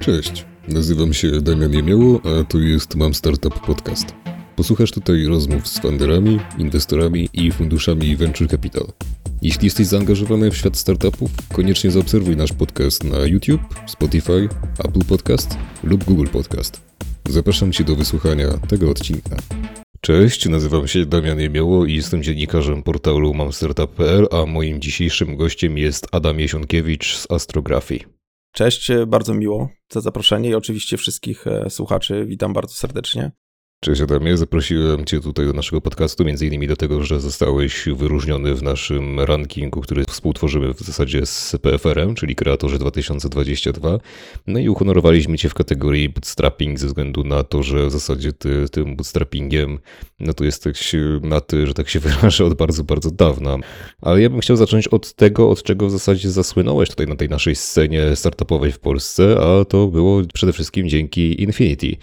Cześć, nazywam się Damian Jemioło, a to jest Mam Startup Podcast. Posłuchasz tutaj rozmów z funderami, inwestorami i funduszami Venture Capital. Jeśli jesteś zaangażowany w świat startupów, koniecznie zaobserwuj nasz podcast na YouTube, Spotify, Apple Podcast lub Google Podcast. Zapraszam Cię do wysłuchania tego odcinka. Cześć, nazywam się Damian Jemioło i jestem dziennikarzem portalu mamstartup.pl, a moim dzisiejszym gościem jest Adam Jesionkiewicz z Astrografii. Cześć, bardzo miło za zaproszenie i oczywiście wszystkich e, słuchaczy witam bardzo serdecznie. Cześć Adamie, zaprosiłem Cię tutaj do naszego podcastu, między innymi do tego, że zostałeś wyróżniony w naszym rankingu, który współtworzymy w zasadzie z PFR-em, czyli Kreatorzy 2022. No i uhonorowaliśmy Cię w kategorii bootstrapping ze względu na to, że w zasadzie Ty tym bootstrappingiem, no to jesteś na Ty, że tak się wyrażę, od bardzo, bardzo dawna. Ale ja bym chciał zacząć od tego, od czego w zasadzie zasłynąłeś tutaj na tej naszej scenie startupowej w Polsce, a to było przede wszystkim dzięki Infinity.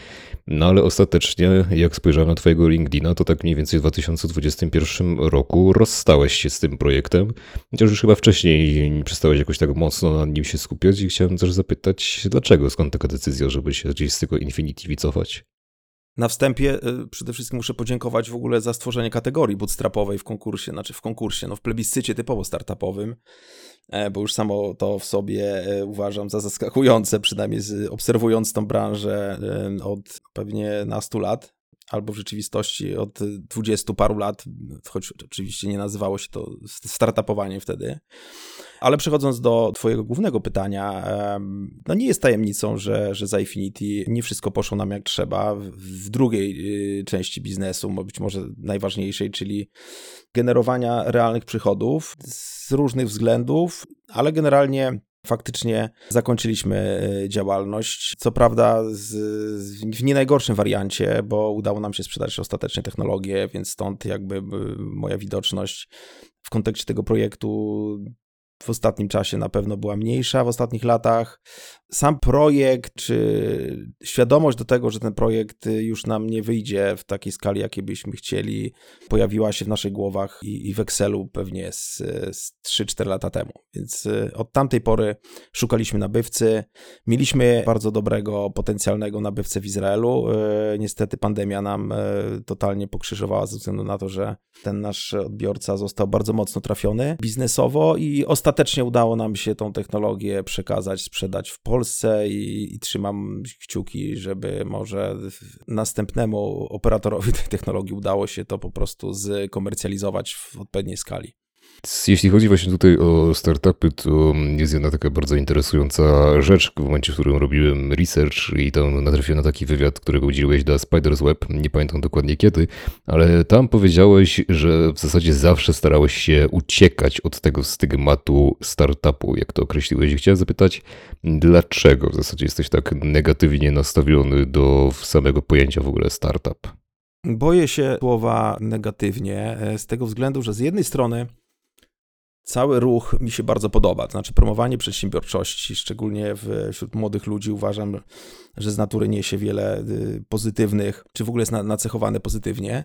No ale ostatecznie, jak spojrzałem na Twojego LinkedIna, to tak mniej więcej w 2021 roku rozstałeś się z tym projektem, chociaż już chyba wcześniej przestałeś jakoś tak mocno na nim się skupiać i chciałem też zapytać, dlaczego, skąd taka decyzja, żeby się gdzieś z tego Infinity wycofać? Na wstępie y, przede wszystkim muszę podziękować w ogóle za stworzenie kategorii bootstrapowej w konkursie, znaczy w konkursie, no w plebiscycie typowo startupowym, e, bo już samo to w sobie e, uważam za zaskakujące, przynajmniej obserwując tą branżę e, od pewnie nastu lat, albo w rzeczywistości od dwudziestu paru lat, choć oczywiście nie nazywało się to startupowanie wtedy. Ale przechodząc do Twojego głównego pytania, no nie jest tajemnicą, że, że za Infinity nie wszystko poszło nam jak trzeba. W drugiej y, części biznesu, być może najważniejszej, czyli generowania realnych przychodów z różnych względów, ale generalnie faktycznie zakończyliśmy e, działalność. Co prawda z, w nie najgorszym wariancie, bo udało nam się sprzedać ostatecznie technologię, więc stąd jakby moja widoczność w kontekście tego projektu w ostatnim czasie na pewno była mniejsza w ostatnich latach. Sam projekt, czy świadomość do tego, że ten projekt już nam nie wyjdzie w takiej skali, jakiej byśmy chcieli, pojawiła się w naszych głowach i, i w Excelu pewnie z, z 3-4 lata temu. Więc y, od tamtej pory szukaliśmy nabywcy. Mieliśmy bardzo dobrego, potencjalnego nabywcę w Izraelu. Y, niestety pandemia nam y, totalnie pokrzyżowała ze względu na to, że ten nasz odbiorca został bardzo mocno trafiony biznesowo i ostatecznie udało nam się tą technologię przekazać, sprzedać w Polsce i, i trzymam kciuki, żeby może następnemu operatorowi tej technologii udało się to po prostu zkomercjalizować w odpowiedniej skali. Jeśli chodzi właśnie tutaj o startupy, to jest jedna taka bardzo interesująca rzecz w momencie, w którym robiłem research i tam natrafiłem na taki wywiad, którego udzieliłeś do Spider's Web, nie pamiętam dokładnie kiedy, ale tam powiedziałeś, że w zasadzie zawsze starałeś się uciekać od tego stygmatu startupu, jak to określiłeś. Chciałem zapytać, dlaczego w zasadzie jesteś tak negatywnie nastawiony do samego pojęcia w ogóle startup? Boję się słowa negatywnie e, z tego względu, że z jednej strony cały ruch mi się bardzo podoba. To znaczy, promowanie przedsiębiorczości, szczególnie wśród młodych ludzi, uważam, że z natury niesie wiele y, pozytywnych, czy w ogóle jest nacechowane pozytywnie.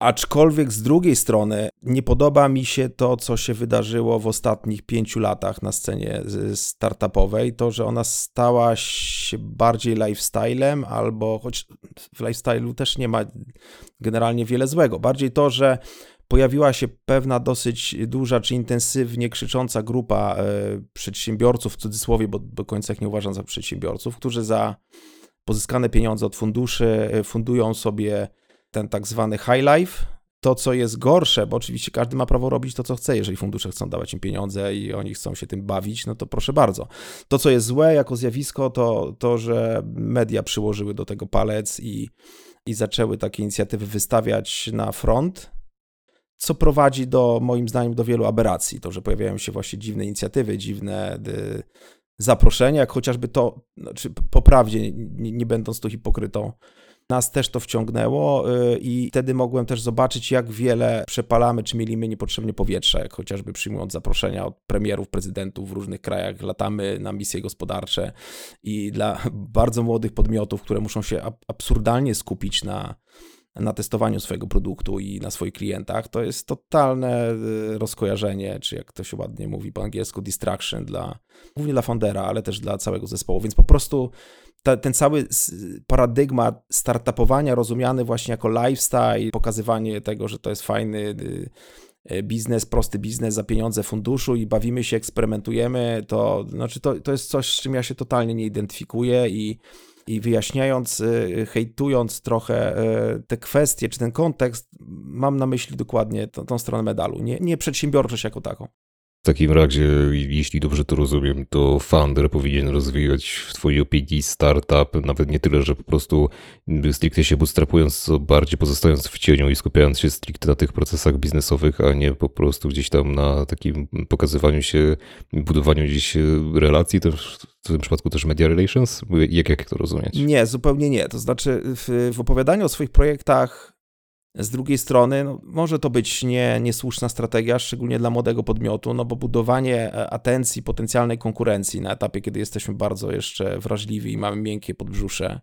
Aczkolwiek z drugiej strony nie podoba mi się to, co się wydarzyło w ostatnich pięciu latach na scenie y, startupowej. To, że ona stała się bardziej lifestylem, albo choć w lifestylu też nie ma generalnie wiele złego. Bardziej to, że pojawiła się pewna dosyć duża czy intensywnie krzycząca grupa e, przedsiębiorców, w cudzysłowie, bo do końca ich nie uważam za przedsiębiorców, którzy za pozyskane pieniądze od funduszy e, fundują sobie ten tak zwany high life. To, co jest gorsze, bo oczywiście każdy ma prawo robić to, co chce, jeżeli fundusze chcą dawać im pieniądze i oni chcą się tym bawić, no to proszę bardzo. To, co jest złe jako zjawisko, to to, że media przyłożyły do tego palec i, i zaczęły takie inicjatywy wystawiać na front, co prowadzi do, moim zdaniem, do wielu aberracji. To, że pojawiają się właśnie dziwne inicjatywy, dziwne y, zaproszenia, jak chociażby to, znaczy poprawdzie, nie, nie będąc tu hipokrytą, nas też to wciągnęło y, i wtedy mogłem też zobaczyć, jak wiele przepalamy, czy mielimy niepotrzebnie powietrze, jak chociażby przyjmując zaproszenia od premierów, prezydentów w różnych krajach, latamy na misje gospodarcze i dla bardzo młodych podmiotów, które muszą się absurdalnie skupić na na testowaniu swojego produktu i na swoich klientach, to jest totalne y, rozkojarzenie, czy jak to się ładnie mówi po angielsku, distraction dla, głównie dla foundera, ale też dla całego zespołu, więc po prostu ta, ten cały paradygmat startupowania rozumiany właśnie jako lifestyle, pokazywanie tego, że to jest fajny y, y, biznes, prosty biznes za pieniądze funduszu i bawimy się, eksperymentujemy, to znaczy to, to jest coś, z czym ja się totalnie nie identyfikuję i i wyjaśniając, y, hejtując trochę y, te kwestie, czy ten kontekst, mam na myśli dokładnie tą, tą stronę medalu, nie, nie przedsiębiorczość jako taką. W takim razie, jeśli dobrze to rozumiem, to founder powinien rozwijać w twojej opinii startup, nawet nie tyle, że po prostu stricte się bootstrapując, co bardziej pozostając w cieniu i skupiając się stricte na tych procesach biznesowych, a nie po prostu gdzieś tam na takim pokazywaniu się, budowaniu gdzieś relacji, też w tym przypadku też media relations? Jak, jak to rozumieć? Nie, zupełnie nie. To znaczy w, w opowiadaniu o swoich projektach z drugiej strony, no, może to być nie, niesłuszna strategia, szczególnie dla młodego podmiotu, no bo budowanie e, atencji potencjalnej konkurencji na etapie, kiedy jesteśmy bardzo jeszcze wrażliwi i mamy miękkie podbrzusze,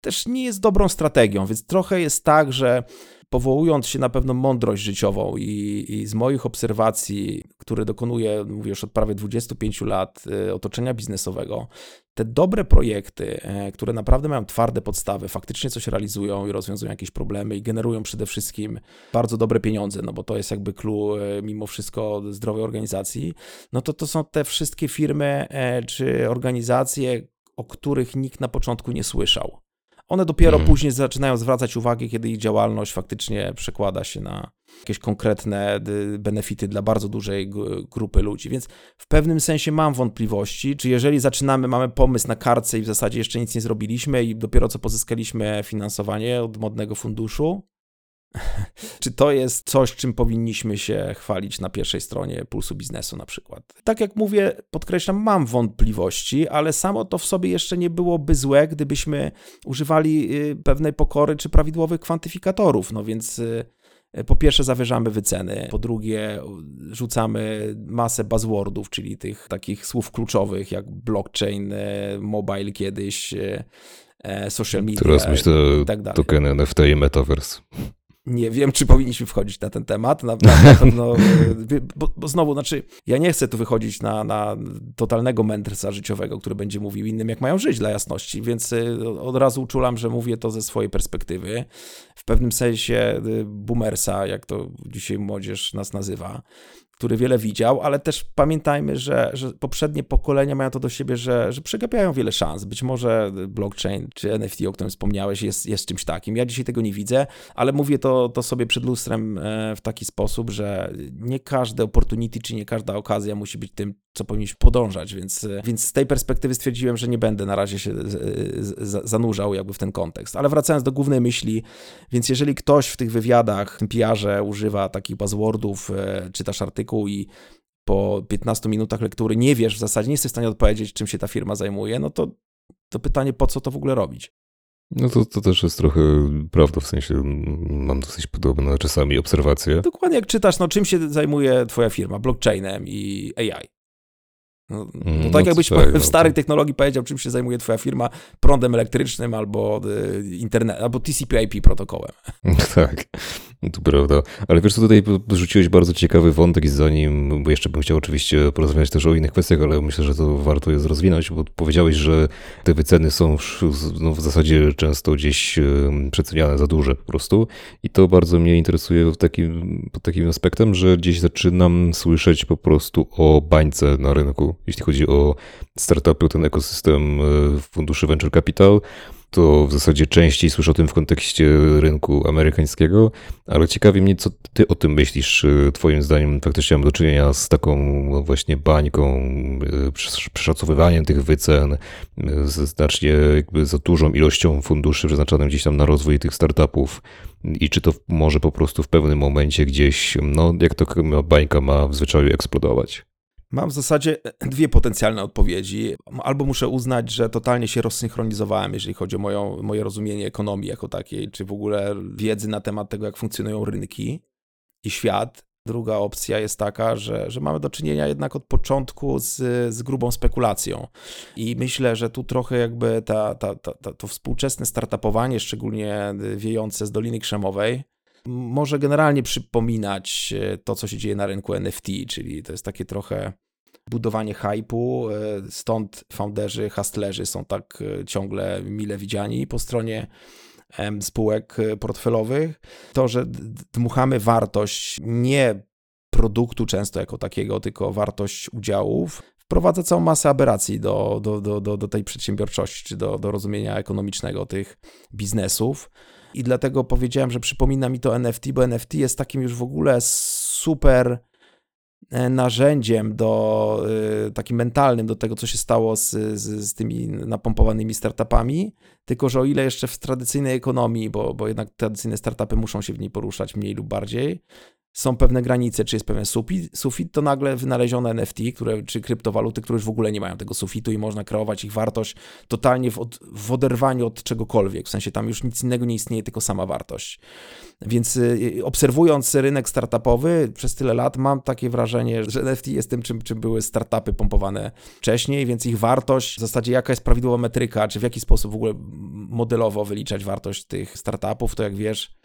też nie jest dobrą strategią, więc trochę jest tak, że powołując się na pewną mądrość życiową i, i, z moich obserwacji, które dokonuję, mówię już od prawie 25 lat y, otoczenia biznesowego, te dobre projekty, e, które naprawdę mają twarde podstawy, faktycznie coś realizują i rozwiązują jakieś problemy i generują przede wszystkim bardzo dobre pieniądze, no bo to jest jakby clue e, mimo wszystko zdrowej organizacji, no to to są te wszystkie firmy e, czy organizacje, o których nikt na początku nie słyszał. One dopiero hmm. później zaczynają zwracać uwagę, kiedy ich działalność faktycznie przekłada się na jakieś konkretne y, benefity dla bardzo dużej grupy ludzi. Więc w pewnym sensie mam wątpliwości, czy jeżeli zaczynamy, mamy pomysł na kartce i w zasadzie jeszcze nic nie zrobiliśmy i dopiero co pozyskaliśmy finansowanie od modnego funduszu, Czy to jest coś, czym powinniśmy się chwalić na pierwszej stronie Pulsu Biznesu na przykład? Tak jak mówię, podkreślam, mam wątpliwości, ale samo to w sobie jeszcze nie byłoby złe, gdybyśmy używali y, pewnej pokory czy prawidłowych kwantyfikatorów. No więc y, po pierwsze zawyżamy wyceny, po drugie rzucamy masę buzzwordów, czyli tych takich słów kluczowych jak blockchain, y, mobile kiedyś, social media Teraz myślę tak dalej. tokeny NFT i metaverse. Nie wiem, czy powinniśmy wchodzić na ten temat. Na, na pewno, e, bo, bo, znowu, znaczy, ja nie chcę tu wychodzić na, na totalnego mędrca życiowego, który będzie mówił innym, jak mają żyć dla jasności, więc e, od razu uczulam, że mówię to ze swojej perspektywy. W pewnym sensie e, boomersa, jak to dzisiaj młodzież nas nazywa który wiele widział, ale też pamiętajmy, że, że poprzednie pokolenia mają to do siebie, że, że przegapiają wiele szans. Być może blockchain czy NFT, o którym wspomniałeś, jest, jest czymś takim. Ja dzisiaj tego nie widzę, ale mówię to, to sobie przed lustrem e, w taki sposób, że nie każde opportunity czy nie każda okazja musi być tym, co powinniśmy podążać, więc, więc z tej perspektywy stwierdziłem, że nie będę na razie się zanurzał jakby w ten kontekst. Ale wracając do głównej myśli, więc jeżeli ktoś w tych wywiadach, w PR-ze używa takich buzzwordów, e, czytasz artykuł i po 15 minutach lektury nie wiesz w zasadzie, nie jesteś w stanie odpowiedzieć, czym się ta firma zajmuje, no to, to pytanie, po co to w ogóle robić? No to, to też jest trochę prawda, w sensie mam dosyć podobne czasami obserwacje. Dokładnie jak czytasz, no czym się zajmuje twoja firma, blockchainem i AI. No, mm, to tak no jakbyś w starej technologii powiedział, czym się zajmuje twoja firma, prądem elektrycznym albo y, internet, albo TCP/IP protokołem. Tak, to prawda. Ale wiesz co, tutaj rzuciłeś bardzo ciekawy wątek i zanim, bo jeszcze bym chciał oczywiście porozmawiać też o innych kwestiach, ale myślę, że to warto jest rozwinąć, bo powiedziałeś, że te wyceny są no, w zasadzie często gdzieś przeceniane za duże po prostu. I to bardzo mnie interesuje takim, pod takim aspektem, że gdzieś zaczynam słyszeć po prostu o bańce na rynku jeśli chodzi o startupy, ten ekosystem e, funduszy venture capital, to w zasadzie częściej słyszę o tym w kontekście rynku amerykańskiego, ale ciekawi mnie, co ty o tym myślisz. Twoim zdaniem faktycznie mam do czynienia z taką właśnie bańką, e, przeszacowywaniem tych wycen, e, znacznie jakby za dużą ilością funduszy przeznaczonym gdzieś tam na rozwój tych startupów i czy to może po prostu w pewnym momencie gdzieś, no jak to bańka ma w zwyczaju eksplodować. Mam w zasadzie dwie potencjalne odpowiedzi. Albo muszę uznać, że totalnie się rozsynchronizowałem, jeżeli chodzi o moją, moje rozumienie ekonomii jako takiej, czy w ogóle wiedzy na temat tego, jak funkcjonują rynki i świat. Druga opcja jest taka, że, że mamy do czynienia jednak od początku z, z grubą spekulacją. I myślę, że tu trochę jakby ta, ta, ta, ta, to współczesne startupowanie, szczególnie wiejące z Doliny Krzemowej, może generalnie przypominać to, co się dzieje na rynku NFT, czyli to jest takie trochę budowanie hypu, stąd founderzy, hustlerzy są tak ciągle mile widziani po stronie spółek e, portfelowych, to, że dmuchamy wartość nie produktu często jako takiego, tylko wartość udziałów, wprowadza całą masę aberracji do, do, do, do, do tej przedsiębiorczości, czy do, do rozumienia ekonomicznego tych biznesów. I dlatego powiedziałem, że przypomina mi to NFT, bo NFT jest takim już w ogóle super E, narzędziem do, e, takim mentalnym do tego, co się stało z, z, z, tymi napompowanymi startupami, tylko że o ile jeszcze w tradycyjnej ekonomii, bo, bo jednak tradycyjne startupy muszą się w niej poruszać mniej lub bardziej, są pewne granice, czy jest pewien sufit, sufit to nagle wynaleziono NFT, które, czy kryptowaluty, które już w ogóle nie mają tego sufitu i można kreować ich wartość totalnie w, od, w oderwaniu od czegokolwiek, w sensie tam już nic innego nie istnieje, tylko sama wartość. Więc y, obserwując rynek startupowy przez tyle lat, mam takie wrażenie, że NFT jest tym, czym, czym były startupy pompowane wcześniej, więc ich wartość, w zasadzie jaka jest prawidłowa metryka, czy w jaki sposób w ogóle modelowo wyliczać wartość tych startupów, to jak wiesz,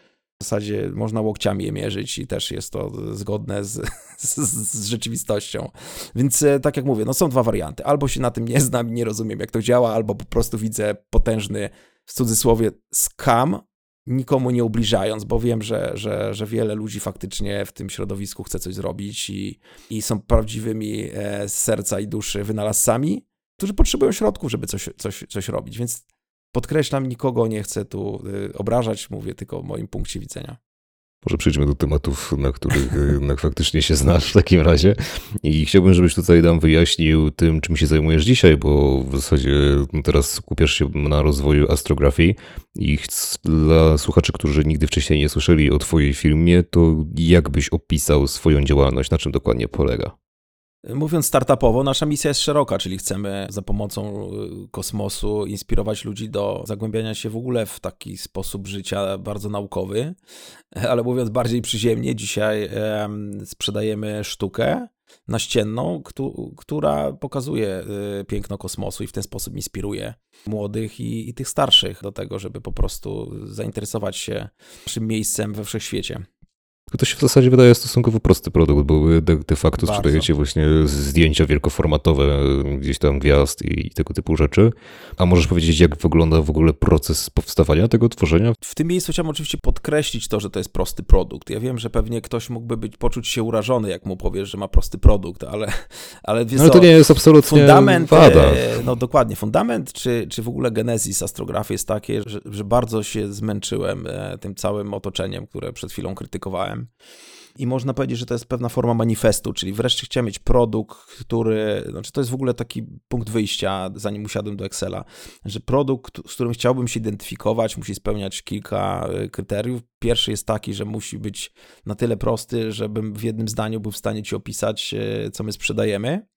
w zasadzie można łokciami je mierzyć i też jest to zgodne z, z, z, rzeczywistością. Więc e, tak jak mówię, no są dwa warianty. Albo się na tym nie znam nie rozumiem, jak to działa, albo po prostu widzę potężny, w cudzysłowie, scam, nikomu nie ubliżając, bo wiem, że, że, że wiele ludzi faktycznie w tym środowisku chce coś zrobić i, i są prawdziwymi e, z serca i duszy wynalazcami, którzy potrzebują środków, żeby coś, coś, coś robić. Więc Podkreślam, nikogo nie chcę tu y, obrażać, mówię tylko o moim punkcie widzenia. Może przejdźmy do tematów, na których y, faktycznie się znasz w takim razie. I chciałbym, żebyś tutaj nam wyjaśnił tym, czym się zajmujesz dzisiaj, bo w zasadzie teraz skupiasz się na rozwoju astrografii i dla słuchaczy, którzy nigdy wcześniej nie słyszeli o twojej firmie, to jak byś opisał swoją działalność, na czym dokładnie polega? Mówiąc startupowo, nasza misja jest szeroka, czyli chcemy za pomocą y, kosmosu inspirować ludzi do zagłębiania się w ogóle w taki sposób życia bardzo naukowy, ale mówiąc bardziej przyziemnie, dzisiaj sprzedajemy sztukę naścienną, która pokazuje y, piękno kosmosu i w ten sposób inspiruje młodych i, i tych starszych do tego, żeby po prostu zainteresować się naszym miejscem we wszechświecie. To się w zasadzie wydaje stosunkowo prosty produkt, bo de, de facto Bardzo. sprzedajecie właśnie zdjęcia wielkoformatowe, gdzieś tam gwiazd i tego typu rzeczy. A możesz powiedzieć, jak wygląda w ogóle proces powstawania tego tworzenia? W tym miejscu chciałem oczywiście podkreślić to, że to jest prosty produkt. Ja wiem, że pewnie ktoś mógłby być, poczuć się urażony, jak mu powiesz, że ma prosty produkt, ale ale, wiesz, ale to nie jest absolutnie fundament, wada. E, no dokładnie, fundament czy, czy w ogóle genezis astrografii jest takie, że, że bardzo się zmęczyłem e, tym całym otoczeniem, które przed chwilą krytykowałem i można powiedzieć, że to jest pewna forma manifestu, czyli wreszcie chciałem mieć produkt, który, znaczy to jest w ogóle taki punkt wyjścia, zanim usiadłem do Excela, że produkt, z którym chciałbym się identyfikować, musi spełniać kilka e, kryteriów. Pierwszy jest taki, że musi być na tyle prosty, żebym w jednym zdaniu był w stanie ci opisać, e, co my sprzedajemy.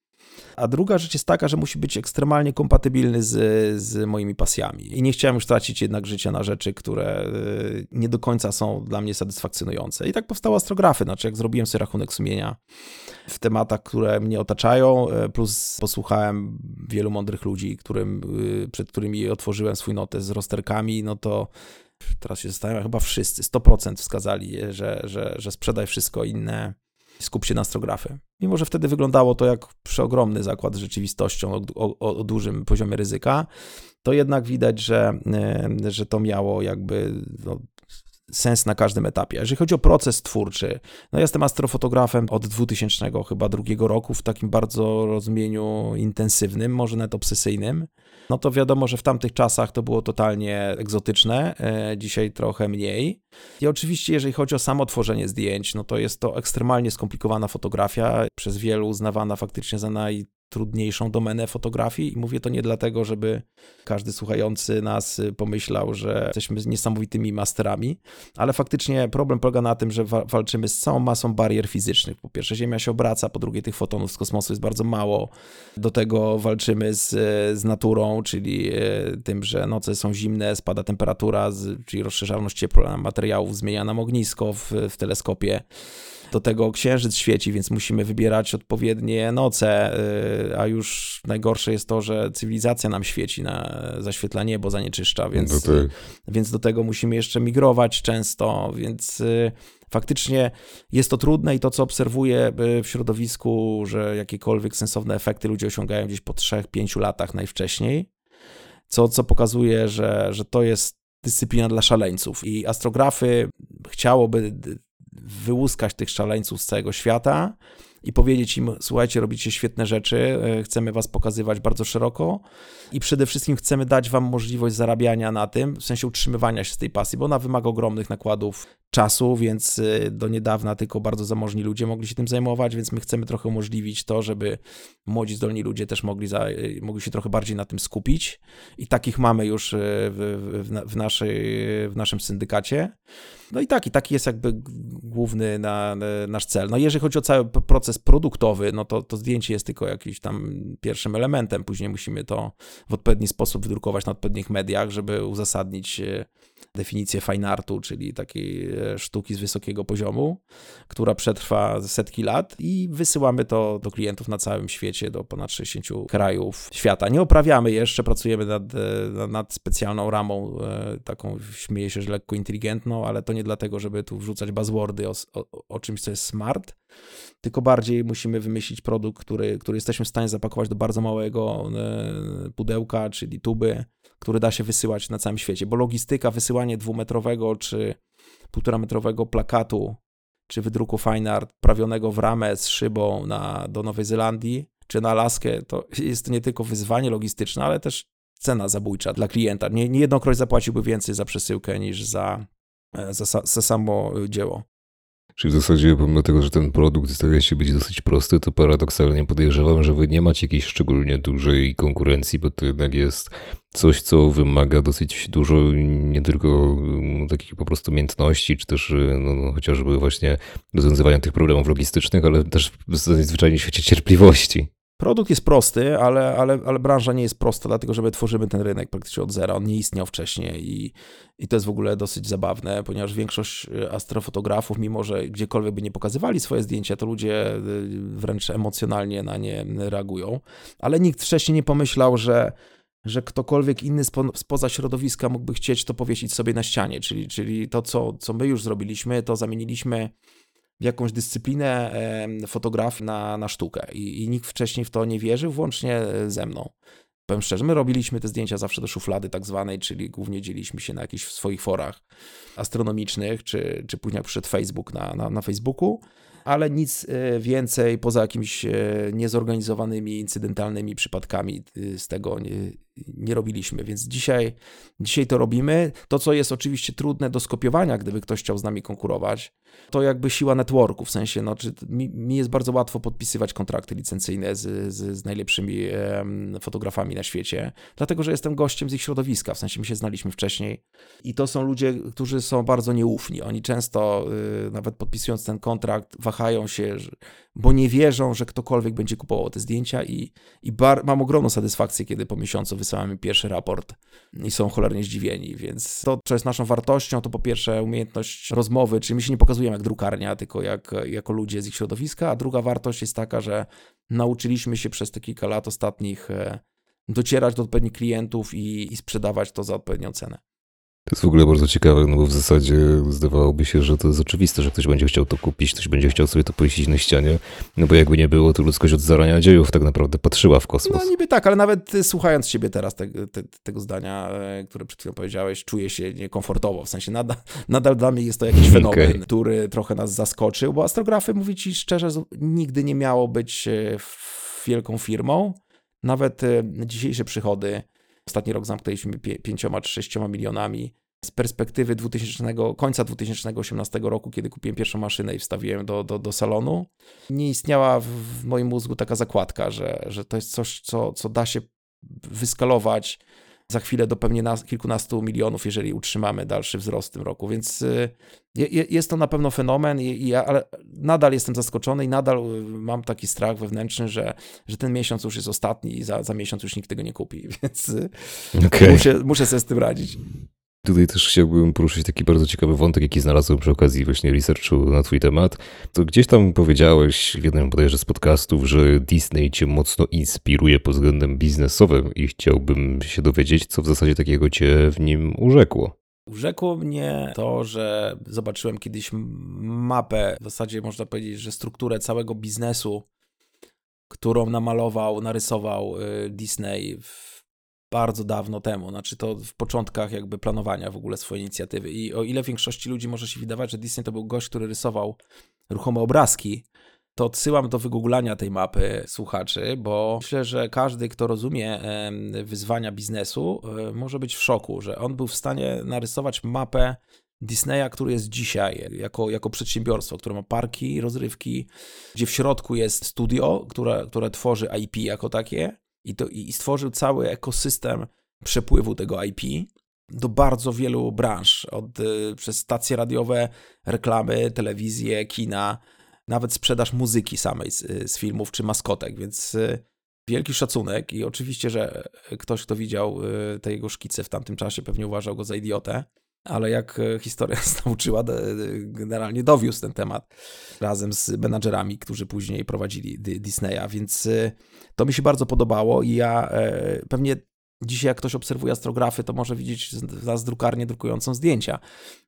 A druga rzecz jest taka, że musi być ekstremalnie kompatybilny z, z moimi pasjami. I nie chciałem już tracić jednak życia na rzeczy, które y, nie do końca są dla mnie satysfakcjonujące. I tak powstały astrografy, znaczy jak zrobiłem sobie rachunek sumienia w tematach, które mnie otaczają, y, plus posłuchałem wielu mądrych ludzi, którym, y, przed którymi otworzyłem swój notes z rozterkami, no to teraz się zastanawiam, chyba wszyscy, 100% wskazali, że, że, że sprzedaj wszystko inne skup się na astrografy. Mimo, że wtedy wyglądało to jak przeogromny zakład z rzeczywistością o, o, o dużym poziomie ryzyka, to jednak widać, że, e, że to miało jakby no, sens na każdym etapie. Jeżeli chodzi o proces twórczy, no jestem astrofotografem od 2000 chyba drugiego roku w takim bardzo rozumieniu intensywnym, może nawet obsesyjnym. No to wiadomo, że w tamtych czasach to było totalnie egzotyczne, e, dzisiaj trochę mniej. I oczywiście, jeżeli chodzi o samo tworzenie zdjęć, no to jest to ekstremalnie skomplikowana fotografia, przez wielu uznawana faktycznie za naj trudniejszą domenę fotografii i mówię to nie dlatego, żeby każdy słuchający nas pomyślał, że jesteśmy niesamowitymi masterami, ale faktycznie problem polega na tym, że wa walczymy z całą masą barier fizycznych. Po pierwsze Ziemia się obraca, po drugie tych fotonów z kosmosu jest bardzo mało. Do tego walczymy z, z naturą, czyli e, tym, że noce są zimne, spada temperatura, czyli rozszerzalność ciepła materiałów zmienia nam ognisko w, w teleskopie Do tego księżyc świeci, więc musimy wybierać odpowiednie noce, y, a już najgorsze jest to, że cywilizacja nam świeci, na, zaświetla niebo, zanieczyszcza, więc, No tak. więc do tego musimy jeszcze migrować często, więc y, faktycznie jest to trudne i to, co obserwuję y, w środowisku, że jakiekolwiek sensowne efekty ludzie osiągają gdzieś po 3-5 latach najwcześniej, co, co pokazuje, że, że to jest dyscyplina dla szaleńców i astrografy chciałoby wyłuskać tych szaleńców z całego świata i powiedzieć im, słuchajcie, robicie świetne rzeczy, e, chcemy was pokazywać bardzo szeroko i przede wszystkim chcemy dać wam możliwość zarabiania na tym, w sensie utrzymywania się z tej pasji, bo ona wymaga ogromnych nakładów czasu, więc y, do niedawna tylko bardzo zamożni ludzie mogli się tym zajmować, więc my chcemy trochę umożliwić to, żeby młodzi, zdolni ludzie też mogli, za, y, mogli się trochę bardziej na tym skupić i takich mamy już y, w, w, w, w naszym syndykacie. No i taki, taki jest jakby główny na, na, nasz cel. No jeżeli chodzi o cały proces produktowy, no to, to zdjęcie jest tylko jakimś tam pierwszym elementem, później musimy to w odpowiedni sposób wydrukować na odpowiednich mediach, żeby uzasadnić e, definicję fine artu, czyli takiej e, sztuki z wysokiego poziomu, która przetrwa setki lat i wysyłamy to do klientów na całym świecie, do ponad 60 krajów świata. Nie oprawiamy jeszcze, pracujemy nad, e, nad- specjalną ramą, e, taką śmieję się, że lekko inteligentną, ale to nie dlatego, żeby tu wrzucać buzzwordy o, o, o czymś, co jest smart, tylko bardziej musimy wymyślić produkt, który, który jesteśmy w stanie zapakować do bardzo małego pudełka, czyli tuby, który da się wysyłać na całym świecie, bo logistyka, wysyłanie dwumetrowego czy półtora metrowego plakatu, czy wydruku fine art prawionego w ramę z szybą na, do Nowej Zelandii, czy na Alaskę, to jest nie tylko wyzwanie logistyczne, ale też cena zabójcza dla klienta. Nie, niejednokroć zapłaciłby więcej za przesyłkę niż za, e, za, za samo dzieło. Czyli w zasadzie, pomimo tego, że ten produkt zdaje się być dosyć prosty, to paradoksalnie podejrzewam, że wy nie macie jakiejś szczególnie dużej konkurencji, bo to jednak jest coś, co wymaga dosyć dużo nie tylko mm, takich po prostu umiejętności, czy też y, no, no, chociażby właśnie rozwiązywania tych problemów logistycznych, ale też zwyczajnie w świecie cierpliwości. Produkt jest prosty, ale, ale, ale branża nie jest prosta, dlatego że my tworzymy ten rynek praktycznie od zera. On nie istniał wcześniej i, i to jest w ogóle dosyć zabawne, ponieważ większość y, astrofotografów, mimo że gdziekolwiek by nie pokazywali swoje zdjęcia, to ludzie y, wręcz emocjonalnie na nie reagują. Ale nikt wcześniej nie pomyślał, że że ktokolwiek inny spo, spoza środowiska mógłby chcieć to powiesić sobie na ścianie, czyli, czyli to, co, co my już zrobiliśmy, to zamieniliśmy jakąś dyscyplinę fotografii na, na sztukę I, i nikt wcześniej w to nie wierzył, włącznie e, ze mną. Powiem szczerze, my robiliśmy te zdjęcia zawsze do szuflady tak zwanej, czyli głównie dzieliliśmy się na jakichś swoich forach astronomicznych, czy, czy później przyszedł Facebook na, na, na Facebooku, ale nic e, więcej poza jakimiś e, niezorganizowanymi, incydentalnymi przypadkami z tego nie, nie robiliśmy, więc dzisiaj, dzisiaj to robimy. To, co jest oczywiście trudne do skopiowania, gdyby ktoś chciał z nami konkurować, to jakby siła networku, w sensie, no, czy mi, mi jest bardzo łatwo podpisywać kontrakty licencyjne z, z, z najlepszymi fotografami na świecie, dlatego, że jestem gościem z ich środowiska, w sensie my się znaliśmy wcześniej i to są ludzie, którzy są bardzo nieufni. Oni często, y, nawet podpisując ten kontrakt, wahają się, bo nie wierzą, że ktokolwiek będzie kupował te zdjęcia i, i bar, mam ogromną satysfakcję, kiedy po miesiącu wysyłamy pierwszy raport i są cholernie zdziwieni, więc to, co jest naszą wartością, to po pierwsze umiejętność rozmowy, czyli my się nie pokazujemy jak drukarnia, tylko jak, jako ludzie z ich środowiska, a druga wartość jest taka, że nauczyliśmy się przez te kilka lat ostatnich e, docierać do odpowiednich klientów i, i sprzedawać to za odpowiednią cenę. To jest w ogóle bardzo ciekawe, no bo w zasadzie zdawałoby się, że to jest oczywiste, że ktoś będzie chciał to kupić, ktoś będzie chciał sobie to pojeździć na ścianie, no bo jakby nie było, to ludzkość od zarania dziejów tak naprawdę patrzyła w kosmos. No niby tak, ale nawet y, słuchając ciebie teraz te, te, tego zdania, e, które przed chwilą powiedziałeś, czuję się niekomfortowo, w sensie nadal, nadal dla mnie jest to jakiś fenomen, Okej. który trochę nas zaskoczył, bo astrografy, mówię ci szczerze, nigdy nie miało być f- wielką firmą, nawet dzisiejsze przychody, ostatni rok zamknęliśmy pięcioma czy sześcioma milionami, z perspektywy 2000, końca 2018 roku, kiedy kupiłem pierwszą maszynę i wstawiłem do, do, do salonu, nie istniała w, w moim mózgu taka zakładka, że, że to jest coś, co, co da się wyskalować za chwilę do pewnie nas, kilkunastu milionów, jeżeli utrzymamy dalszy wzrost w tym roku. Więc y, je, je- jest to na pewno fenomen, i, ja, ale nadal jestem zaskoczony i nadal y, mam taki strach wewnętrzny, że, że ten miesiąc już jest ostatni i za, za miesiąc już nikt tego nie kupi. Więc y, Okej. muszę, muszę sobie z tym radzić. Tutaj też chciałbym poruszyć taki bardzo ciekawy wątek, jaki znalazłem przy okazji właśnie researchu na twój temat. To gdzieś tam powiedziałeś w jednym bodajże z podcastów, że Disney cię mocno inspiruje pod względem biznesowym i chciałbym się dowiedzieć, co w zasadzie takiego cię w nim urzekło. Urzekło mnie to, że zobaczyłem kiedyś mapę, w zasadzie można powiedzieć, że strukturę całego biznesu, którą namalował, narysował y, Disney bardzo dawno temu, znaczy to w początkach jakby planowania w ogóle swojej inicjatywy. I o ile większości ludzi może się wydawać, że Disney to był gość, który rysował ruchome obrazki, to odsyłam do wygooglania tej mapy słuchaczy, bo myślę, że każdy, kto rozumie wyzwania biznesu, e, może być w szoku, że on był w stanie narysować mapę Disneya, który jest dzisiaj, jako, jako przedsiębiorstwo, które ma parki, rozrywki, gdzie w środku jest studio, które, które tworzy IP jako takie i, to, i stworzył cały ekosystem przepływu tego IP do bardzo wielu branż, od, y, przez stacje radiowe, reklamy, telewizję, kina, nawet sprzedaż muzyki samej z, z filmów czy maskotek, więc y, wielki szacunek i oczywiście, że ktoś, kto widział y, te jego szkice w tamtym czasie, pewnie uważał go za idiotę, ale jak y, historia nas nauczyła, generalnie dowiózł ten temat razem z menadżerami, którzy później prowadzili Disneya, więc to mi się bardzo podobało i ja e, pewnie Dzisiaj, jak ktoś obserwuje astrografy, to może widzieć nas drukarnię drukującą zdjęcia,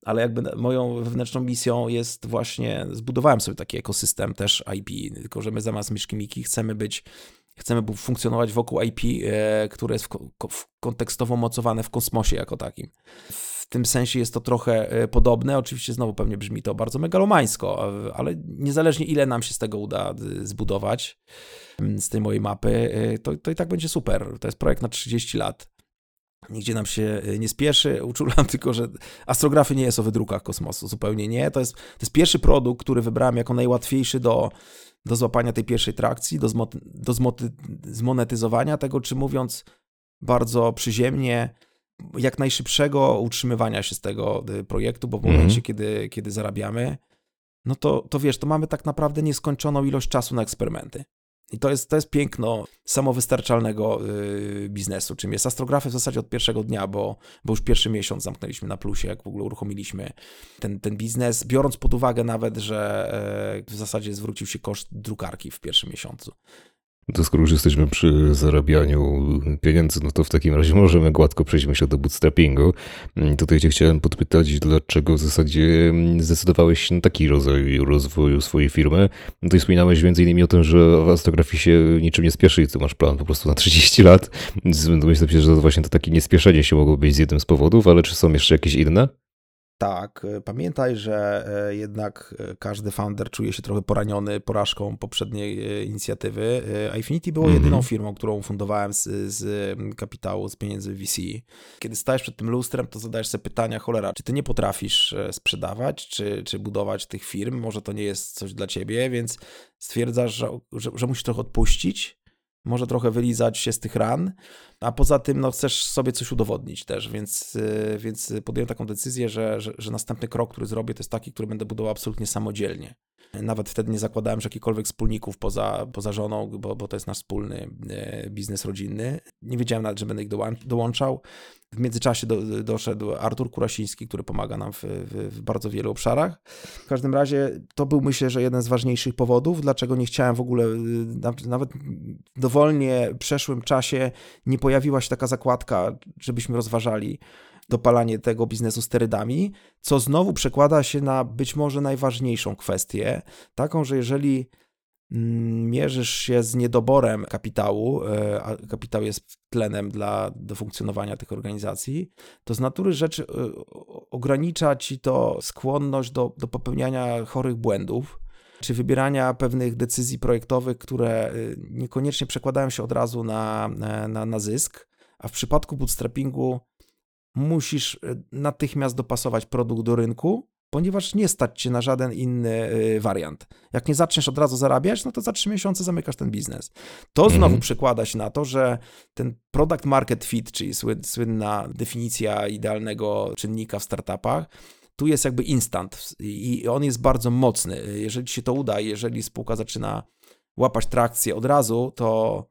ale jakby moją wewnętrzną misją jest właśnie, zbudowałem sobie taki ekosystem też IP, tylko że my zamiast myszki Miki chcemy być, chcemy funkcjonować wokół IP, e, które jest kontekstowo mocowane w kosmosie jako takim. W tym sensie jest to trochę e, podobne, oczywiście znowu pewnie brzmi to bardzo megalomańsko, ale niezależnie ile nam się z tego uda zbudować, z tej mojej mapy, to, to i tak będzie super. To jest projekt na 30 lat. Nigdzie nam się nie spieszy. Uczulam tylko, że astrografy nie jest o wydrukach kosmosu. Zupełnie nie. To jest, to jest pierwszy produkt, który wybrałem jako najłatwiejszy do, do złapania tej pierwszej trakcji, do, zmo, do zmoty, zmonetyzowania tego, czy mówiąc bardzo przyziemnie, jak najszybszego utrzymywania się z tego y, projektu, bo w momencie, mm kiedy, kiedy zarabiamy, no to, to wiesz, to mamy tak naprawdę nieskończoną ilość czasu na eksperymenty. I to jest, to jest piękno samowystarczalnego yy, biznesu, czym jest astrografy w zasadzie od pierwszego dnia, bo, bo już pierwszy miesiąc zamknęliśmy na plusie, jak w ogóle uruchomiliśmy ten, ten biznes, biorąc pod uwagę nawet, że yy, w zasadzie zwrócił się koszt drukarki w pierwszym miesiącu. To skoro już jesteśmy przy zarabianiu pieniędzy, no to w takim razie możemy gładko przejść myślę do bootstrappingu. Tutaj cię chciałem podpytać, dlaczego w zasadzie zdecydowałeś się na taki rodzaj rozwoju swojej firmy. No to wspominałeś między innymi o tym, że w astrografii się niczym nie spieszy i ty masz plan po prostu na 30 lat. Myślę, że to właśnie to takie niespieszenie się mogło być z jednym z powodów, ale czy są jeszcze jakieś inne? Tak, e, pamiętaj, że e, jednak e, każdy founder czuje się trochę poraniony porażką poprzedniej inicjatywy. Infinity było mm -hmm. jedyną firmą, którą fundowałem z, z kapitału, z pieniędzy VC. Kiedy stajesz przed tym lustrem, to zadajesz sobie pytania, cholera, czy ty nie potrafisz sprzedawać, czy, czy budować tych firm? Może to nie jest coś dla ciebie, więc stwierdzasz, że, że, że musisz trochę odpuścić może trochę wylizać się z tych ran, a poza tym no, chcesz sobie coś udowodnić też, więc, y, więc podjąłem taką decyzję, że, że, że następny krok, który zrobię, to jest taki, który będę budował absolutnie samodzielnie. Nawet wtedy nie zakładałem, że jakikolwiek wspólników poza, poza żoną, bo, bo to jest nasz wspólny e, biznes rodzinny. Nie wiedziałem nawet, że będę ich dołączał. W międzyczasie do, doszedł Artur Kurasiński, który pomaga nam w, w, w, bardzo wielu obszarach. W każdym razie to był myślę, że jeden z ważniejszych powodów, dlaczego nie chciałem w ogóle, y, nawet w dowolnie przeszłym czasie nie pojawiła się taka zakładka, żebyśmy rozważali dopalanie tego biznesu sterydami, co znowu przekłada się na być może najważniejszą kwestię, taką, że jeżeli mm, mierzysz się z niedoborem kapitału, e, a kapitał jest tlenem dla, do funkcjonowania tych organizacji, to z natury rzeczy e, ogranicza ci to skłonność do, do popełniania chorych błędów, czy wybierania pewnych decyzji projektowych, które e, niekoniecznie przekładają się od razu na, na, na zysk, a w przypadku bootstrappingu musisz e, natychmiast dopasować produkt do rynku, ponieważ nie stać cię na żaden inny e, wariant. Jak nie zaczniesz od razu zarabiać, no to za trzy miesiące zamykasz ten biznes. To mhm. znowu przekłada się na to, że ten product market fit, czyli słynna definicja idealnego czynnika w startupach, tu jest jakby instant i on jest bardzo mocny. Jeżeli się to uda, jeżeli spółka zaczyna łapać trakcję od razu, to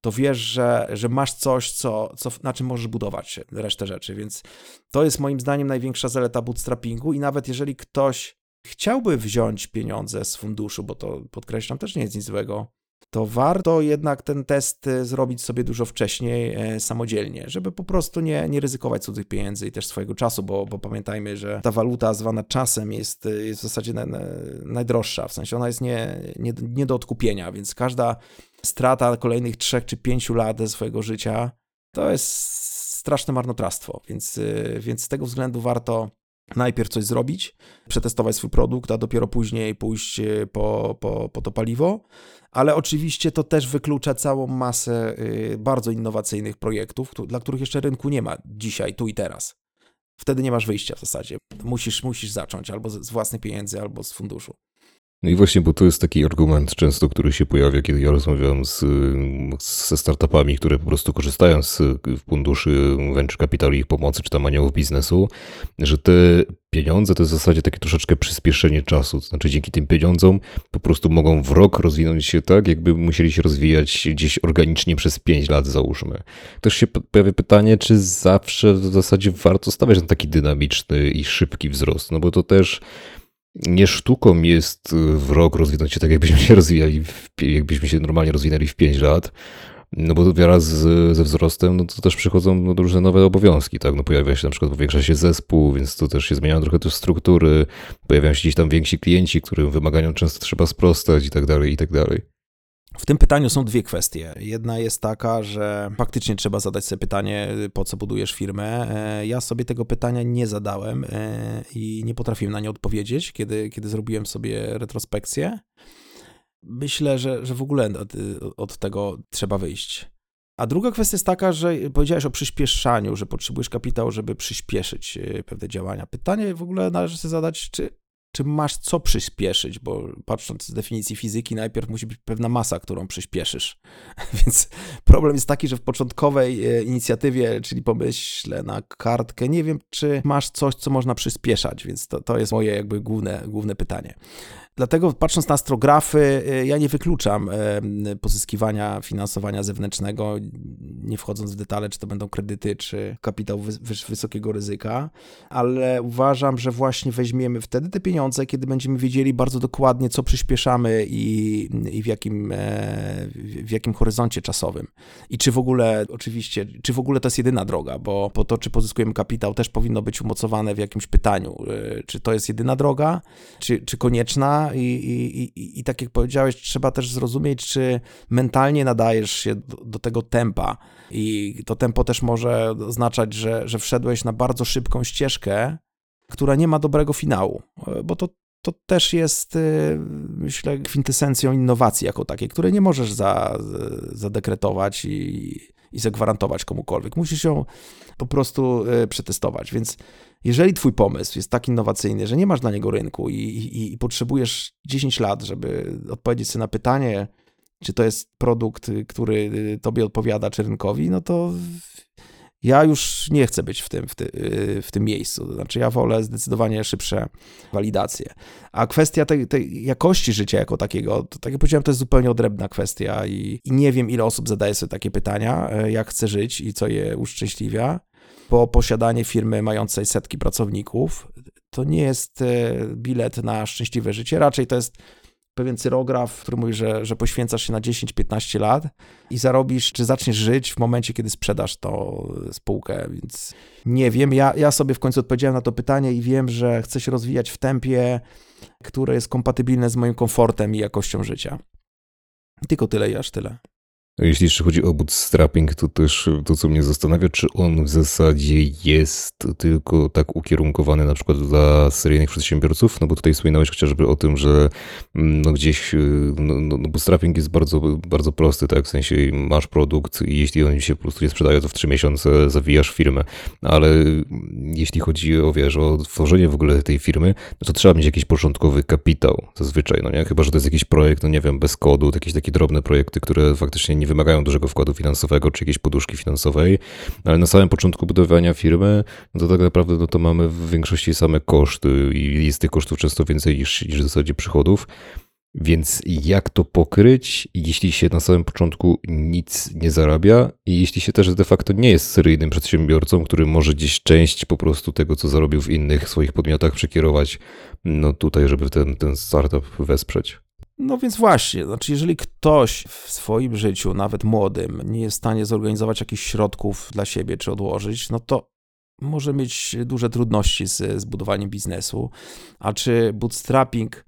to wiesz, że, że masz coś, co, co, na czym możesz budować resztę rzeczy, więc to jest moim zdaniem największa zaleta bootstrappingu i nawet jeżeli ktoś chciałby wziąć pieniądze z funduszu, bo to podkreślam też nie jest nic złego, to warto jednak ten test e, zrobić sobie dużo wcześniej e, samodzielnie, żeby po prostu nie, nie ryzykować cudzych pieniędzy i też swojego czasu, bo, bo pamiętajmy, że ta waluta zwana czasem jest, e, jest w zasadzie na, na, najdroższa, w sensie ona jest nie, nie, nie do odkupienia, więc każda strata kolejnych trzech czy pięciu lat ze swojego życia to jest straszne marnotrawstwo, więc, więc z tego względu warto najpierw coś zrobić, przetestować swój produkt, a dopiero później pójść po, po, po to paliwo. Ale oczywiście to też wyklucza całą masę y, bardzo innowacyjnych projektów, dla których jeszcze rynku nie ma dzisiaj, tu i teraz. Wtedy nie masz wyjścia w zasadzie. Musisz, musisz zacząć albo z własnych pieniędzy, albo z funduszu. No i właśnie, bo to jest taki argument często, który się pojawia, kiedy ja rozmawiam z, ze startupami, które po prostu korzystają z funduszy venture capital i ich pomocy, czy tam aniołów biznesu, że te pieniądze to jest w zasadzie takie troszeczkę przyspieszenie czasu. Znaczy dzięki tym pieniądzom po prostu mogą w rok rozwinąć się tak, jakby musieli się rozwijać gdzieś organicznie przez 5 lat, załóżmy. Też się pojawia pytanie, czy zawsze w zasadzie warto stawiać na taki dynamiczny i szybki wzrost, no bo to też nie sztuką jest w rok rozwinąć się tak, jakbyśmy się rozwijali, w, jakbyśmy się normalnie rozwinęli w 5 lat. No bo wraz z, ze wzrostem, no to też przychodzą no, różne nowe obowiązki, tak? No pojawia się na przykład, powiększa się zespół, więc to też się zmieniają trochę te struktury, pojawiają się gdzieś tam więksi klienci, którym wymaganiom często trzeba sprostać i tak dalej, i tak dalej. W tym pytaniu są dwie kwestie. Jedna jest taka, że faktycznie trzeba zadać sobie pytanie, po co budujesz firmę. E, ja sobie tego pytania nie zadałem e, i nie potrafiłem na nie odpowiedzieć, kiedy, kiedy zrobiłem sobie retrospekcję. Myślę, że, że w ogóle od, tego trzeba wyjść. A druga kwestia jest taka, że powiedziałeś o przyspieszaniu, że potrzebujesz kapitału, żeby przyspieszyć e, pewne działania. Pytanie w ogóle należy sobie zadać, czy czy masz co przyspieszyć, bo patrząc z definicji fizyki, najpierw musi być pewna masa, którą przyspieszysz. Więc problem jest taki, że w początkowej e, inicjatywie, czyli pomyślę na kartkę, nie wiem, czy masz coś, co można przyspieszać, więc to, to jest moje jakby główne, główne pytanie. Dlatego patrząc na astrografy, y, ja nie wykluczam pozyskiwania finansowania zewnętrznego, nie wchodząc w detale, czy to będą kredyty, czy kapitał wysokiego ryzyka, ale uważam, że właśnie weźmiemy wtedy te pieniądze, kiedy będziemy wiedzieli bardzo dokładnie, co przyspieszamy i, i w, jakim, e, w jakim horyzoncie czasowym. I czy w ogóle, oczywiście, czy w ogóle to jest jedyna droga, bo to, czy pozyskujemy kapitał, też powinno być umocowane w jakimś pytaniu, e, czy to jest jedyna droga, czy, czy konieczna, i, i, i, i tak jak powiedziałeś, trzeba też zrozumieć, czy mentalnie nadajesz się do, do, tego tempa. I to tempo też może oznaczać, że, że wszedłeś na bardzo szybką ścieżkę, która nie ma dobrego finału, bo to, to też jest, y, myślę, kwintesencją innowacji jako takiej, której nie możesz za, zadekretować i, i zagwarantować komukolwiek. Musisz ją po prostu y, przetestować, więc jeżeli twój pomysł jest tak innowacyjny, że nie masz dla niego rynku i, i, i potrzebujesz 10 lat, żeby odpowiedzieć sobie na pytanie, czy to jest produkt, który tobie odpowiada, czy rynkowi, no to ja już nie chcę być w tym, w, ty, w tym miejscu. Znaczy, ja wolę zdecydowanie szybsze walidacje. A kwestia tej, tej, jakości życia jako takiego, to tak jak powiedziałem, to jest zupełnie odrębna kwestia i, i nie wiem, ile osób zadaje sobie takie pytania, e, jak chce żyć i co je uszczęśliwia bo posiadanie firmy mającej setki pracowników to nie jest e, bilet na szczęśliwe życie, raczej to jest pewien cyrograf, który mówi, że, że poświęcasz się na 10-15 lat i zarobisz, czy zaczniesz żyć w momencie, kiedy sprzedasz tą spółkę, więc nie wiem. Ja, ja sobie w końcu odpowiedziałem na to pytanie i wiem, że chcę się rozwijać w tempie, które jest kompatybilne z moim komfortem i jakością życia. Tylko tyle i aż tyle. Jeśli jeszcze chodzi o bootstrapping, to też to, co mnie zastanawia, czy on w zasadzie jest tylko tak ukierunkowany na przykład dla seryjnych przedsiębiorców, no bo tutaj wspominałeś chociażby o tym, że mm, no gdzieś no, no, no bootstrapping jest bardzo, bardzo prosty, tak, w sensie masz produkt i jeśli on się po prostu nie sprzedaje, to w trzy miesiące zawijasz firmę, ale jeśli chodzi o, wiesz, o tworzenie w ogóle tej firmy, no to trzeba mieć jakiś początkowy kapitał zazwyczaj, no nie, chyba, że to jest jakiś projekt, no nie wiem, bez kodu, jakieś takie drobne projekty, które faktycznie nie wymagają dużego wkładu finansowego czy jakiejś poduszki finansowej, ale na samym początku budowania firmy, no to tak naprawdę no to mamy w większości same koszty i jest tych kosztów często więcej niż, niż w zasadzie przychodów. Więc jak to pokryć, jeśli się na samym początku nic nie zarabia i jeśli się też de facto nie jest seryjnym przedsiębiorcą, który może gdzieś część po prostu tego, co zarobił w innych swoich podmiotach, przekierować no tutaj, żeby ten, ten startup wesprzeć? No więc właśnie, znaczy jeżeli ktoś w swoim życiu, nawet młodym, nie jest w stanie zorganizować jakichś środków dla siebie czy odłożyć, no to może mieć duże trudności z zbudowaniem biznesu. A czy bootstrapping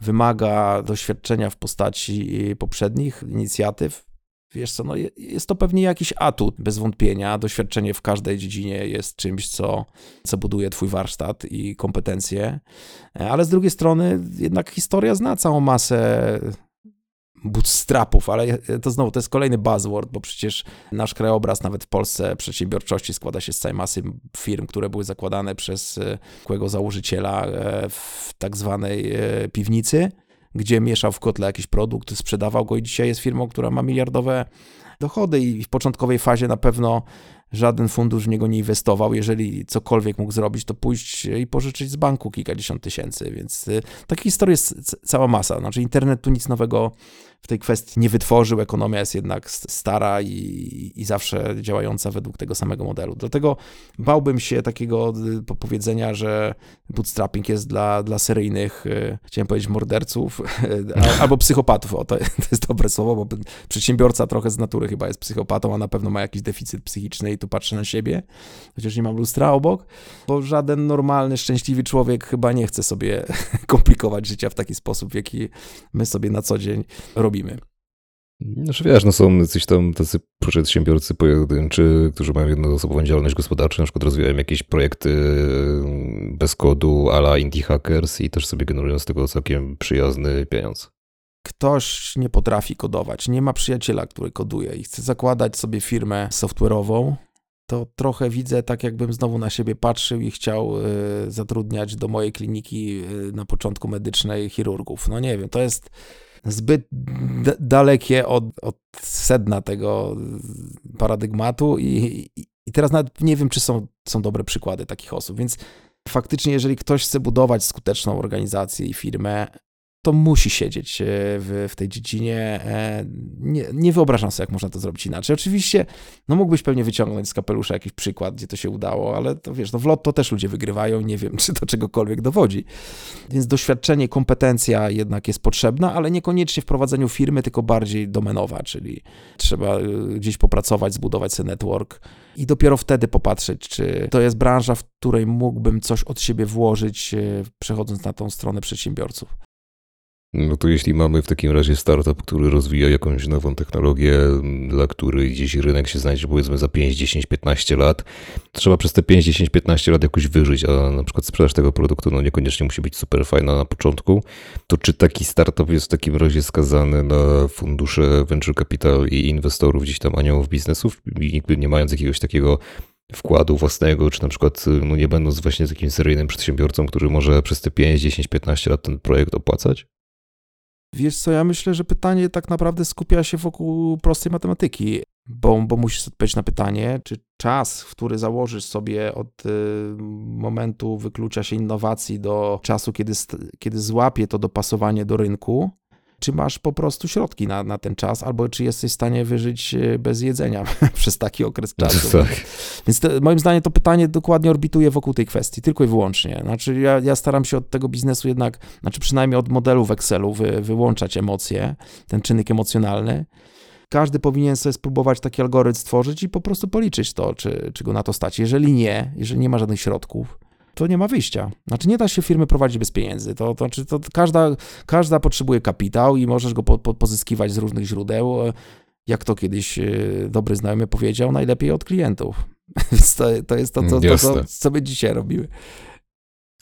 wymaga doświadczenia w postaci poprzednich inicjatyw? Wiesz co, no jest to pewnie jakiś atut, bez wątpienia. Doświadczenie w każdej dziedzinie jest czymś, co, co buduje twój warsztat i kompetencje. Ale z drugiej strony jednak historia zna całą masę bootstrapów, ale to znowu, to jest kolejny buzzword, bo przecież nasz krajobraz nawet w Polsce przedsiębiorczości składa się z całej masy firm, które były zakładane przez zwykłego założyciela e, w tak zwanej e, piwnicy, gdzie mieszał w kotle jakiś produkt, sprzedawał go i dzisiaj jest firmą, która ma miliardowe dochody i w początkowej fazie na pewno żaden fundusz w niego nie inwestował. Jeżeli cokolwiek mógł zrobić, to pójść i pożyczyć z banku kilkadziesiąt tysięcy, więc y, takich historii jest cała masa. Znaczy internet tu nic nowego w tej kwestii nie wytworzył. Ekonomia jest jednak stara i, i zawsze działająca według tego samego modelu. Dlatego bałbym się takiego y, powiedzenia, że bootstrapping jest dla, dla seryjnych, y, chciałem powiedzieć, morderców albo psychopatów. O, to, to jest dobre słowo, bo przedsiębiorca trochę z natury chyba jest psychopatą, a na pewno ma jakiś deficyt psychiczny i tu patrzę na siebie, chociaż nie mam lustra obok, bo żaden normalny, szczęśliwy człowiek chyba nie chce sobie komplikować życia w taki sposób, w jaki my sobie na co dzień robimy. Znaczy wiesz, no są jacyś tam tacy przedsiębiorcy pojedynczy, którzy mają jednoosobową działalność gospodarczą, na przykład rozwijają jakieś projekty mm, bez kodu ala indie hackers i też sobie generują z tego całkiem przyjazny pieniądz. Ktoś nie potrafi kodować, nie ma przyjaciela, który koduje i chce zakładać sobie firmę software'ową, to trochę widzę tak, jakbym znowu na siebie patrzył i chciał y, zatrudniać do mojej kliniki y, na początku medycznej chirurgów. No nie wiem, to jest zbyt dalekie od, od, sedna tego paradygmatu i, i, teraz nawet nie wiem, czy są, są dobre przykłady takich osób, więc faktycznie, jeżeli ktoś chce budować skuteczną organizację i firmę, to musi siedzieć e, w, w tej dziedzinie. E, nie, nie wyobrażam sobie, jak można to zrobić inaczej. Oczywiście, no mógłbyś pewnie wyciągnąć z kapelusza jakiś przykład, gdzie to się udało, ale to wiesz, no w to też ludzie wygrywają, nie wiem, czy to czegokolwiek dowodzi. Więc doświadczenie, kompetencja jednak jest potrzebna, ale niekoniecznie w prowadzeniu firmy, tylko bardziej domenowa, czyli trzeba e, gdzieś popracować, zbudować sobie network i dopiero wtedy popatrzeć, czy to jest branża, w której mógłbym coś od siebie włożyć, przechodząc na tą stronę przedsiębiorców. No to jeśli mamy w takim razie startup, który rozwija jakąś nową technologię, dla której gdzieś rynek się znajdzie powiedzmy za 5, 10, 15 lat, trzeba przez te 5, 10, 15 lat jakoś wyżyć, a na przykład sprzedaż tego produktu no niekoniecznie musi być super fajna na początku, to czy taki startup jest w takim razie skazany na fundusze venture capital i inwestorów gdzieś tam aniołów biznesów, nie mając jakiegoś takiego wkładu własnego, czy na przykład no nie będąc właśnie takim seryjnym przedsiębiorcą, który może przez te 5, 10, 15 lat ten projekt opłacać? Wiesz co, ja myślę, że pytanie tak naprawdę skupia się wokół prostej matematyki, bo, bo musisz odpowiedzieć na pytanie, czy czas, który założysz sobie od y, momentu wyklucia się innowacji do czasu, kiedy, kiedy złapie to dopasowanie do rynku, czy masz po prostu środki na, na ten czas, albo czy jesteś w stanie wyżyć e, bez jedzenia przez taki okres czasu. Tak. Więc to, moim zdaniem to pytanie dokładnie orbituje wokół tej kwestii, tylko i wyłącznie. Znaczy ja, ja staram się od tego biznesu jednak, znaczy przynajmniej od modelu w Excelu wy, wyłączać emocje, ten czynnik emocjonalny. Każdy powinien sobie spróbować taki algorytm stworzyć i po prostu policzyć to, czy, czy go na to stać. Jeżeli nie, jeżeli nie ma żadnych środków, to nie ma wyjścia. Znaczy nie da się firmy prowadzić bez pieniędzy. To, to, znaczy, to każda, każda potrzebuje kapitał i możesz go po, po, pozyskiwać z różnych źródeł. Jak to kiedyś e, dobry znajomy powiedział, najlepiej od klientów. Więc to, to jest to, to, to, to, co my dzisiaj robimy.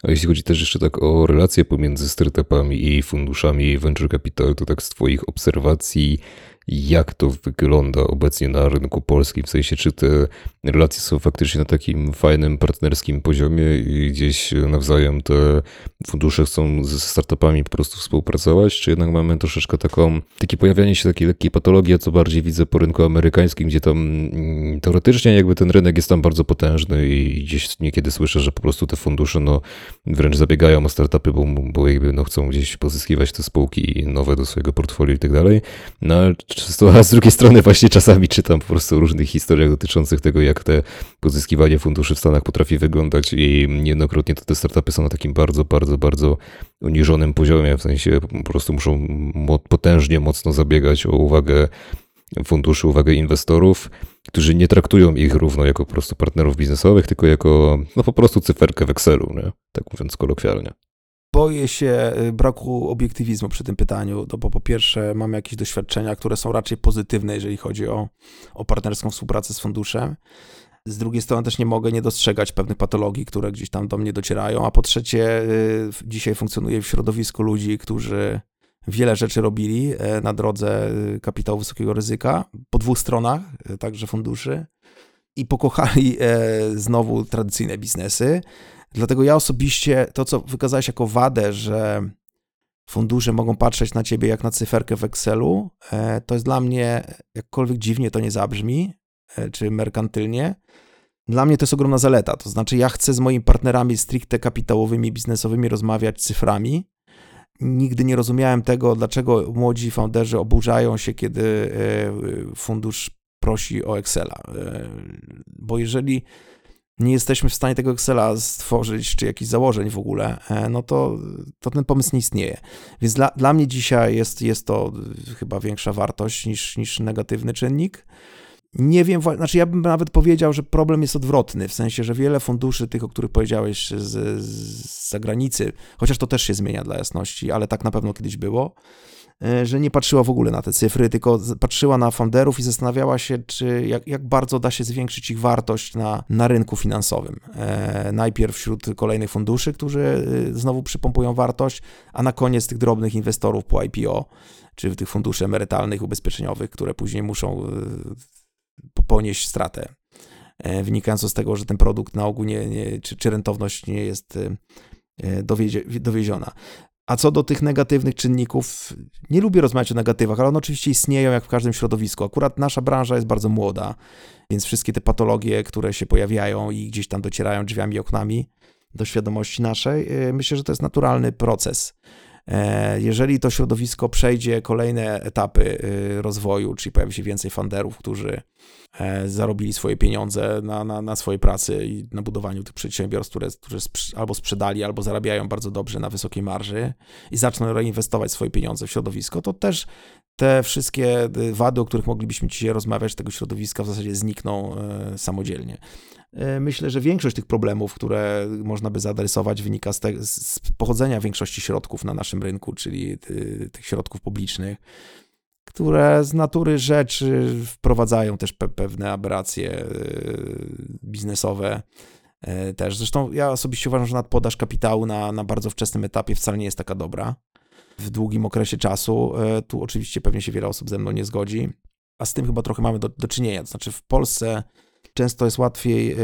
A jeśli chodzi też jeszcze tak o relacje pomiędzy startupami i funduszami venture capital, to tak z Twoich obserwacji, jak to wygląda obecnie na rynku polskim, w sensie czy te relacje są faktycznie na takim fajnym, partnerskim poziomie i gdzieś nawzajem te fundusze chcą ze startupami po prostu współpracować, czy jednak mamy troszeczkę taką, takie pojawianie się takiej lekkiej patologii, co bardziej widzę po rynku amerykańskim, gdzie tam teoretycznie jakby ten rynek jest tam bardzo potężny i gdzieś niekiedy słyszę, że po prostu te fundusze no, wręcz zabiegają o startupy, bo, bo jakby no, chcą gdzieś pozyskiwać te spółki nowe do swojego portfolio i tak dalej. No ale a z drugiej strony właśnie czasami czytam po prostu różnych historiach dotyczących tego, jak te pozyskiwanie funduszy w Stanach potrafi wyglądać i niejednokrotnie to te startupy są na takim bardzo, bardzo, bardzo uniżonym poziomie, w sensie po prostu muszą potężnie mocno zabiegać o uwagę funduszy, uwagę inwestorów, którzy nie traktują ich równo jako po prostu partnerów biznesowych, tylko jako no po prostu cyferkę w Excelu, nie? tak mówiąc kolokwialnie. Boję się y, braku obiektywizmu przy tym pytaniu, no bo po pierwsze mamy jakieś doświadczenia, które są raczej pozytywne, jeżeli chodzi o, o partnerską współpracę z funduszem. Z drugiej strony też nie mogę nie dostrzegać pewnych patologii, które gdzieś tam do mnie docierają. A po trzecie, y, dzisiaj funkcjonuję w środowisku ludzi, którzy wiele rzeczy robili e, na drodze y, kapitału wysokiego ryzyka po dwóch stronach, także funduszy, i pokochali e, znowu tradycyjne biznesy. Dlatego ja osobiście to, co wykazałeś jako wadę, że fundusze mogą patrzeć na ciebie jak na cyferkę w Excelu, to jest dla mnie, jakkolwiek dziwnie to nie zabrzmi, czy merkantylnie, dla mnie to jest ogromna zaleta. To znaczy, ja chcę z moimi partnerami stricte kapitałowymi, biznesowymi rozmawiać cyframi, nigdy nie rozumiałem tego, dlaczego młodzi founderzy oburzają się, kiedy e, fundusz prosi o Excela. E, bo jeżeli nie jesteśmy w stanie tego Excela stworzyć, czy jakichś założeń w ogóle, e, no to, to ten pomysł nie istnieje. Więc dla, dla mnie dzisiaj jest, jest to chyba większa wartość niż, niż negatywny czynnik. Nie wiem, znaczy ja bym nawet powiedział, że problem jest odwrotny, w sensie, że wiele funduszy, tych, o których powiedziałeś z, z zagranicy, chociaż to też się zmienia dla jasności, ale tak na pewno kiedyś było, że nie patrzyła w ogóle na te cyfry, tylko patrzyła na founderów i zastanawiała się, czy jak, jak bardzo da się zwiększyć ich wartość na, na rynku finansowym. E, najpierw wśród kolejnych funduszy, którzy e, znowu przypompują wartość, a na koniec tych drobnych inwestorów po IPO, czy tych funduszy emerytalnych, ubezpieczeniowych, które później muszą ponieść stratę, e, z tego, że ten produkt na ogół nie, nie czy, czy rentowność nie jest e, dowiedzie, dowieziona. A co do tych negatywnych czynników, nie lubię rozmawiać o negatywach, ale one oczywiście istnieją jak w każdym środowisku. Akurat nasza branża jest bardzo młoda, więc wszystkie te patologie, które się pojawiają i gdzieś tam docierają drzwiami oknami do świadomości naszej, e, myślę, że to jest naturalny proces. E, jeżeli to środowisko przejdzie kolejne etapy y, rozwoju, czyli pojawi się więcej funderów, którzy e, zarobili swoje pieniądze na, na, na swojej pracy i na budowaniu tych przedsiębiorstw, które, które albo sprzedali, albo zarabiają bardzo dobrze na wysokiej marży i zaczną reinwestować swoje pieniądze w środowisko, to też te wszystkie y, wady, o których moglibyśmy dzisiaj rozmawiać, tego środowiska w zasadzie znikną e, samodzielnie. E, myślę, że większość tych problemów, które można by zaadresować, wynika z, te, z pochodzenia większości środków na naszym rynku, czyli ty, tych środków publicznych, które z natury rzeczy wprowadzają też pe pewne aberracje biznesowe. Też. Zresztą ja osobiście uważam, że nadpodaż kapitału na, na bardzo wczesnym etapie wcale nie jest taka dobra. W długim okresie czasu, tu oczywiście pewnie się wiele osób ze mną nie zgodzi, a z tym chyba trochę mamy do, do czynienia. To znaczy w Polsce Często jest łatwiej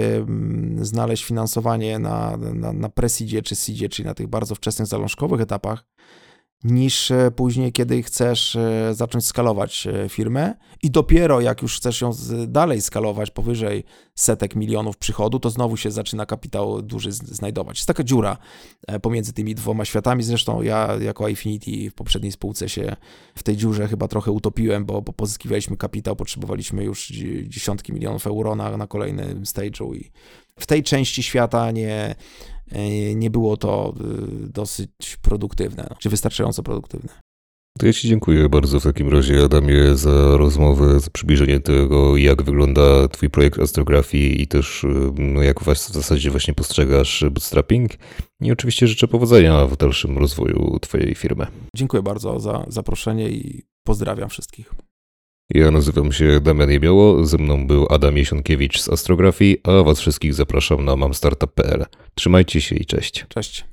znaleźć finansowanie na, na, na presidzie czy seedzie, czyli na tych bardzo wczesnych zalążkowych etapach, niż e, później, kiedy chcesz e, zacząć skalować e, firmę i dopiero jak już chcesz ją dalej skalować powyżej setek milionów przychodu, to znowu się zaczyna kapitał duży znajdować. Jest taka dziura pomiędzy tymi dwoma światami. Zresztą ja jako Infinity w poprzedniej spółce się w tej dziurze chyba trochę utopiłem, bo, pozyskiwaliśmy kapitał, potrzebowaliśmy już dziesiątki milionów euro na, na kolejnym stage'u i w tej części świata nie, nie było to e, dosyć produktywne, no, czy wystarczająco produktywne. To ja Ci dziękuję bardzo w takim razie, Adamie, za rozmowę, za przybliżenie tego, jak wygląda Twój projekt astrografii i też e, no, jak w zasadzie właśnie postrzegasz bootstrapping. I oczywiście życzę powodzenia w dalszym rozwoju Twojej firmy. Dziękuję bardzo za zaproszenie i pozdrawiam wszystkich. Ja nazywam się Damian Jebioło, ze mną był Adam Jesionkiewicz z Astrografii, a was wszystkich zapraszam na mamstartup.pl. Trzymajcie się i cześć. Cześć.